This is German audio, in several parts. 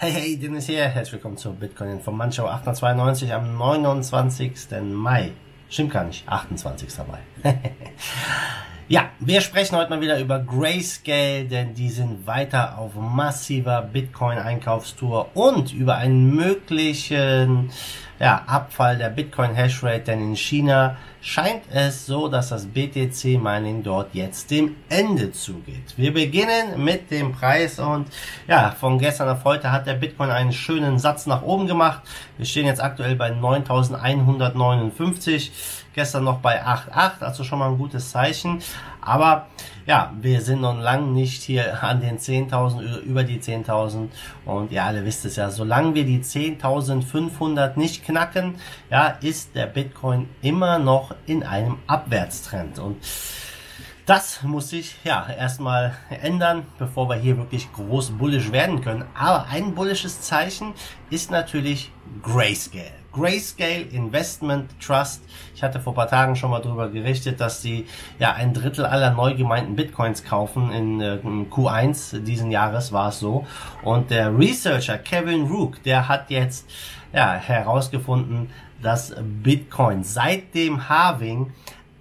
Hey, hey, Dennis hier. Herzlich willkommen zur Bitcoin Informantshow 892 am 29. Mai. Stimmt gar nicht, 28. Mai. ja, wir sprechen heute mal wieder über Grayscale, denn die sind weiter auf massiver Bitcoin-Einkaufstour und über einen möglichen ja, Abfall der Bitcoin Hashrate, denn in China scheint es so, dass das BTC Mining dort jetzt dem Ende zugeht. Wir beginnen mit dem Preis und ja, von gestern auf heute hat der Bitcoin einen schönen Satz nach oben gemacht. Wir stehen jetzt aktuell bei 9159, gestern noch bei 8,8, also schon mal ein gutes Zeichen. Aber ja, wir sind noch lang nicht hier an den 10.000, über die 10.000. Und ja, alle wisst es ja, solange wir die 10.500 nicht knacken, ja, ist der Bitcoin immer noch in einem Abwärtstrend. Und das muss sich ja erstmal ändern, bevor wir hier wirklich groß bullish werden können. Aber ein bullisches Zeichen ist natürlich Grayscale. Grayscale Investment Trust. Ich hatte vor paar Tagen schon mal darüber gerichtet, dass sie ja ein Drittel aller neu gemeinten Bitcoins kaufen. In, äh, Q1 diesen Jahres war es so. Und der Researcher Kevin Rook, der hat jetzt ja herausgefunden, dass Bitcoin seit dem Halving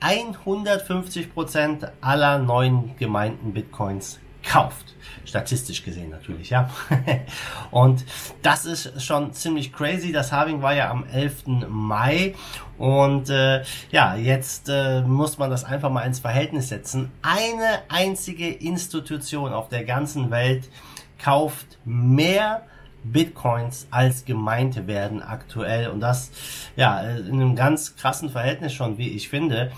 150% aller neuen gemeinten Bitcoins kauft. Statistisch gesehen natürlich, ja. und das ist schon ziemlich crazy. Das Halving war ja am 11. Mai. Und äh, ja, jetzt äh, muss man das einfach mal ins Verhältnis setzen. Eine einzige Institution auf der ganzen Welt kauft mehr Bitcoins als gemeint werden aktuell. Und das ja in einem ganz krassen Verhältnis schon, wie ich finde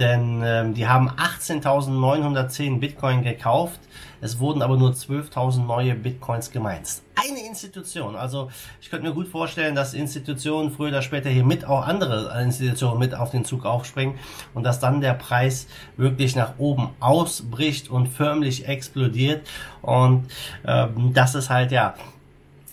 denn ähm, die haben 18.910 Bitcoin gekauft. Es wurden aber nur 12.000 neue Bitcoins gemeint. Eine Institution. Also ich könnte mir gut vorstellen, dass Institutionen früher oder später hier mit auch andere Institutionen mit auf den Zug aufspringen und dass dann der Preis wirklich nach oben ausbricht und förmlich explodiert. Und ähm, das ist halt ja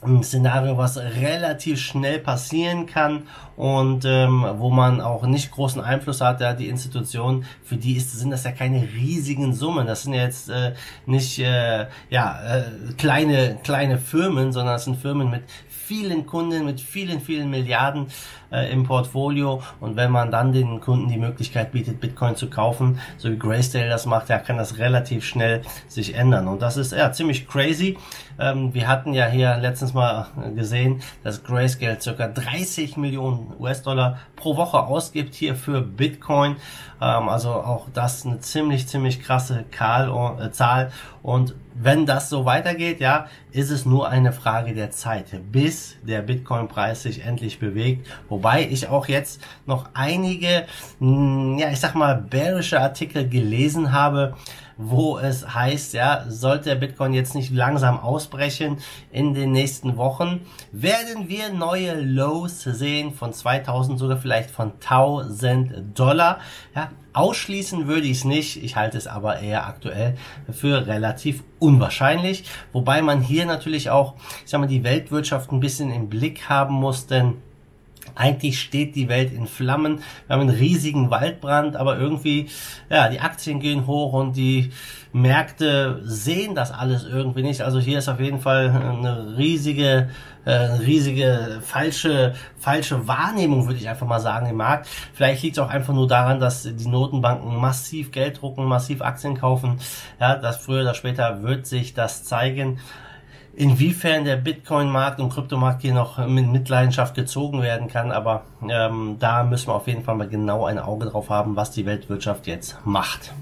ein Szenario, was relativ schnell passieren kann und ähm, wo man auch nicht großen Einfluss hat. Ja, die Institutionen, für die ist, sind das ja keine riesigen Summen. Das sind jetzt äh, nicht äh, ja äh, kleine kleine Firmen, sondern das sind Firmen mit vielen Kunden, mit vielen, vielen Milliarden äh, im Portfolio. Und wenn man dann den Kunden die Möglichkeit bietet, Bitcoin zu kaufen, so wie Grayscale das macht, ja, kann das relativ schnell sich ändern. Und das ist ja ziemlich crazy. Ähm, wir hatten ja hier letztens mal gesehen, dass Grayscale circa 30 Millionen US-Dollar pro Woche ausgibt hier für Bitcoin. Ähm, also auch das eine ziemlich, ziemlich krasse äh, Zahl. Und wenn das so weitergeht, ja, ist es nur eine Frage der Zeit, bis der Bitcoin-Preis sich endlich bewegt. Wobei ich auch jetzt noch einige, hm, ja, ich sag mal, bärische Artikel gelesen habe, wo es heißt, ja, sollte der Bitcoin jetzt nicht langsam ausbrechen in den nächsten Wochen, werden wir neue Lows sehen von 2000, sogar vielleicht von 1000 Dollar. Ja, ausschließen würde ich es nicht. Ich halte es aber eher aktuell für relativ unwahrscheinlich. Wobei man hier natürlich auch, ich sag mal, die Weltwirtschaft ein bisschen im Blick haben muss, denn eigentlich steht die Welt in Flammen. Wir haben einen riesigen Waldbrand, aber irgendwie, ja, die Aktien gehen hoch und die Märkte sehen das alles irgendwie nicht. Also hier ist auf jeden Fall eine riesige, äh, riesige falsche, falsche Wahrnehmung, würde ich einfach mal sagen, im Markt. Vielleicht liegt es auch einfach nur daran, dass die Notenbanken massiv Geld drucken, massiv Aktien kaufen. Ja, das früher oder später wird sich das zeigen inwiefern der Bitcoin-Markt und Kryptomarkt hier noch mit Mitleidenschaft gezogen werden kann. Aber ähm, da müssen wir auf jeden Fall mal genau ein Auge drauf haben, was die Weltwirtschaft jetzt macht.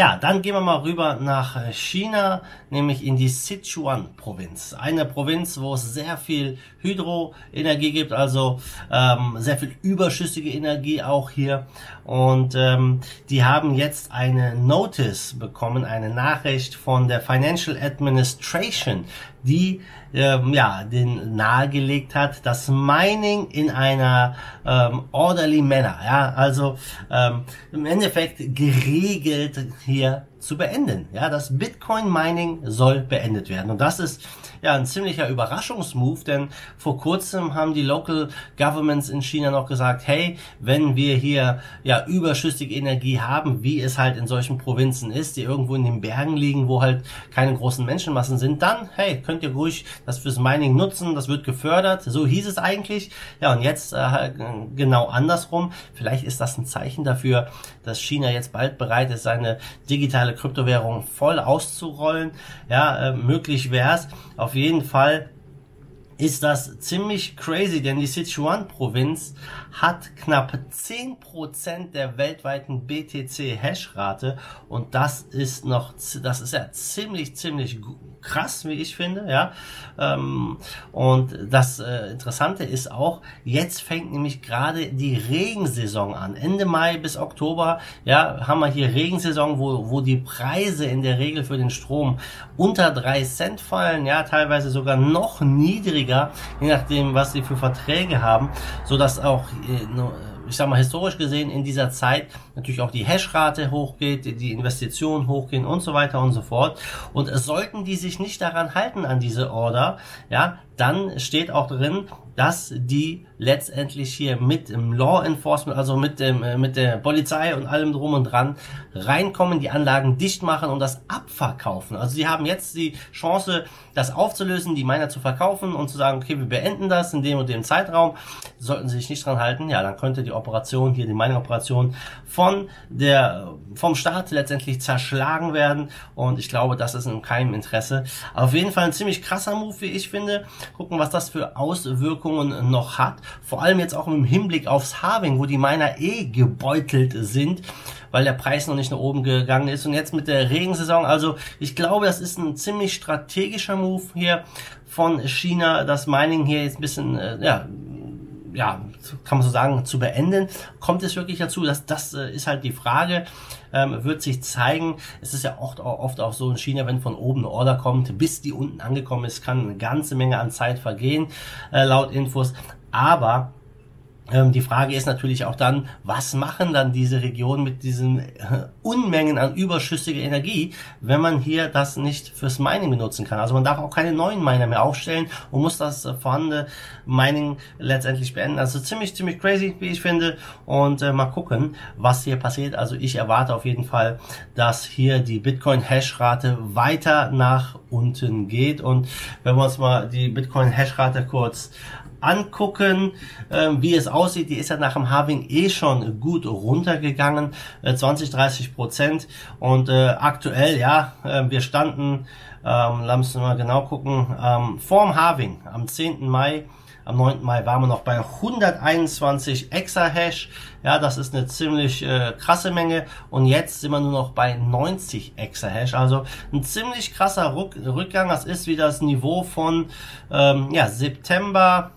Ja, dann gehen wir mal rüber nach China, nämlich in die Sichuan-Provinz. Eine Provinz, wo es sehr viel Hydroenergie gibt, also ähm, sehr viel überschüssige Energie auch hier. Und ähm, die haben jetzt eine Notice bekommen, eine Nachricht von der Financial Administration, die ähm, ja den nahegelegt hat, das Mining in einer ähm, orderly manner, ja, also ähm, im Endeffekt geregelt hier zu beenden. Ja, das Bitcoin Mining soll beendet werden und das ist ja ein ziemlicher Überraschungsmove, denn vor kurzem haben die Local Governments in China noch gesagt, hey, wenn wir hier ja überschüssige Energie haben, wie es halt in solchen Provinzen ist, die irgendwo in den Bergen liegen, wo halt keine großen Menschenmassen sind, dann, hey, könnt ihr ruhig das fürs Mining nutzen, das wird gefördert, so hieß es eigentlich. Ja, und jetzt äh, genau andersrum. Vielleicht ist das ein Zeichen dafür, dass China jetzt bald bereit ist, seine digitale Kryptowährung voll auszurollen. Ja, äh, möglich wäre es. Jeden Fall ist das ziemlich crazy, denn die Sichuan-Provinz hat knapp 10% der weltweiten BTC-Hashrate und das ist noch, das ist ja ziemlich, ziemlich krass, wie ich finde, ja. Ähm, und das äh, Interessante ist auch, jetzt fängt nämlich gerade die Regensaison an. Ende Mai bis Oktober, ja, haben wir hier Regensaison, wo, wo die Preise in der Regel für den Strom unter drei Cent fallen, ja, teilweise sogar noch niedriger, je nachdem, was sie für Verträge haben, so dass auch äh, ich sag mal, historisch gesehen in dieser Zeit natürlich auch die Hashrate hochgeht, die Investitionen hochgehen und so weiter und so fort. Und sollten die sich nicht daran halten an diese Order, ja, dann steht auch drin, dass die letztendlich hier mit dem Law Enforcement, also mit dem äh, mit der Polizei und allem drum und dran reinkommen, die Anlagen dicht machen und das abverkaufen. Also sie haben jetzt die Chance, das aufzulösen, die Miner zu verkaufen und zu sagen, okay, wir beenden das in dem und dem Zeitraum. Sollten sie sich nicht dran halten, ja, dann könnte die Operation hier, die Mining-Operation von der vom Staat letztendlich zerschlagen werden und ich glaube, das ist in keinem Interesse. Auf jeden Fall ein ziemlich krasser Move, wie ich finde. Gucken, was das für Auswirkungen noch hat. Vor allem jetzt auch im Hinblick aufs Harving, wo die Miner eh gebeutelt sind, weil der Preis noch nicht nach oben gegangen ist. Und jetzt mit der Regensaison, also ich glaube, das ist ein ziemlich strategischer Move hier von China, das Mining hier jetzt ein bisschen, äh, ja, ja, kann man so sagen, zu beenden. Kommt es wirklich dazu? Das, das äh, ist halt die Frage. Ähm, wird sich zeigen. Es ist ja oft, oft auch so in China, wenn von oben eine Order kommt, bis die unten angekommen ist, kann eine ganze Menge an Zeit vergehen, äh, laut Infos. Aber die Frage ist natürlich auch dann, was machen dann diese Regionen mit diesen äh, Unmengen an überschüssiger Energie, wenn man hier das nicht fürs Mining benutzen kann. Also man darf auch keine neuen Miner mehr aufstellen und muss das äh, vorhandene Mining letztendlich beenden. Also ziemlich, ziemlich crazy, wie ich finde. Und äh, mal gucken, was hier passiert. Also ich erwarte auf jeden Fall, dass hier die Bitcoin-Hashrate weiter nach unten geht. Und wenn wir uns mal die Bitcoin-Hashrate kurz angucken, äh, wie es aussieht. Die ist ja nach dem Halving eh schon gut runtergegangen, äh, 20, 30 Prozent. Und äh, aktuell, ja, äh, wir standen, ähm, lass uns mal genau gucken, ähm, vorm Halving am 10. Mai am 9. Mai waren wir noch bei 121 Exahash. Ja, das ist eine ziemlich äh, krasse Menge. Und jetzt sind wir nur noch bei 90 Exahash. Also ein ziemlich krasser Rück Rückgang. Das ist wie das Niveau von ähm, ja, September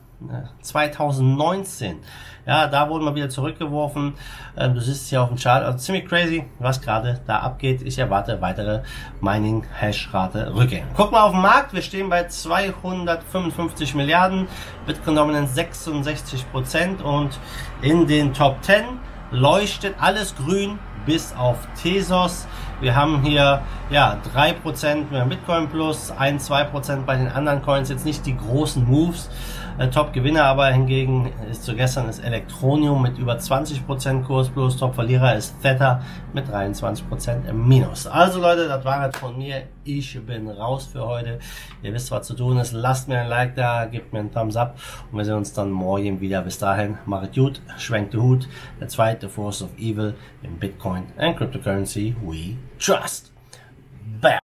2019. Ja, da wurden wir wieder zurückgeworfen. Ähm, du siehst hier auf dem Chart, also ziemlich crazy, was gerade da abgeht. Ich erwarte weitere Mining Hash Rate Rückgänge. Guck mal auf den Markt, wir stehen bei 255 Milliarden, Bitcoin Dominance 66 Prozent und in den Top 10 leuchtet alles grün bis auf Tesos. Wir haben hier ja 3% mehr Bitcoin plus, 1-2% bei den anderen Coins, jetzt nicht die großen Moves. Äh, Top-Gewinner aber hingegen ist zu gestern ist Elektronium mit über 20% Kurs plus. Top-Verlierer ist Theta mit 23% im Minus. Also Leute, das war es von mir. Ich bin raus für heute. Ihr wisst, was zu tun ist. Lasst mir ein Like da, gebt mir einen Thumbs up und wir sehen uns dann morgen wieder. Bis dahin, macht gut, schwenkt den Hut. Der zweite Force of Evil in Bitcoin and Cryptocurrency we trust. Bam.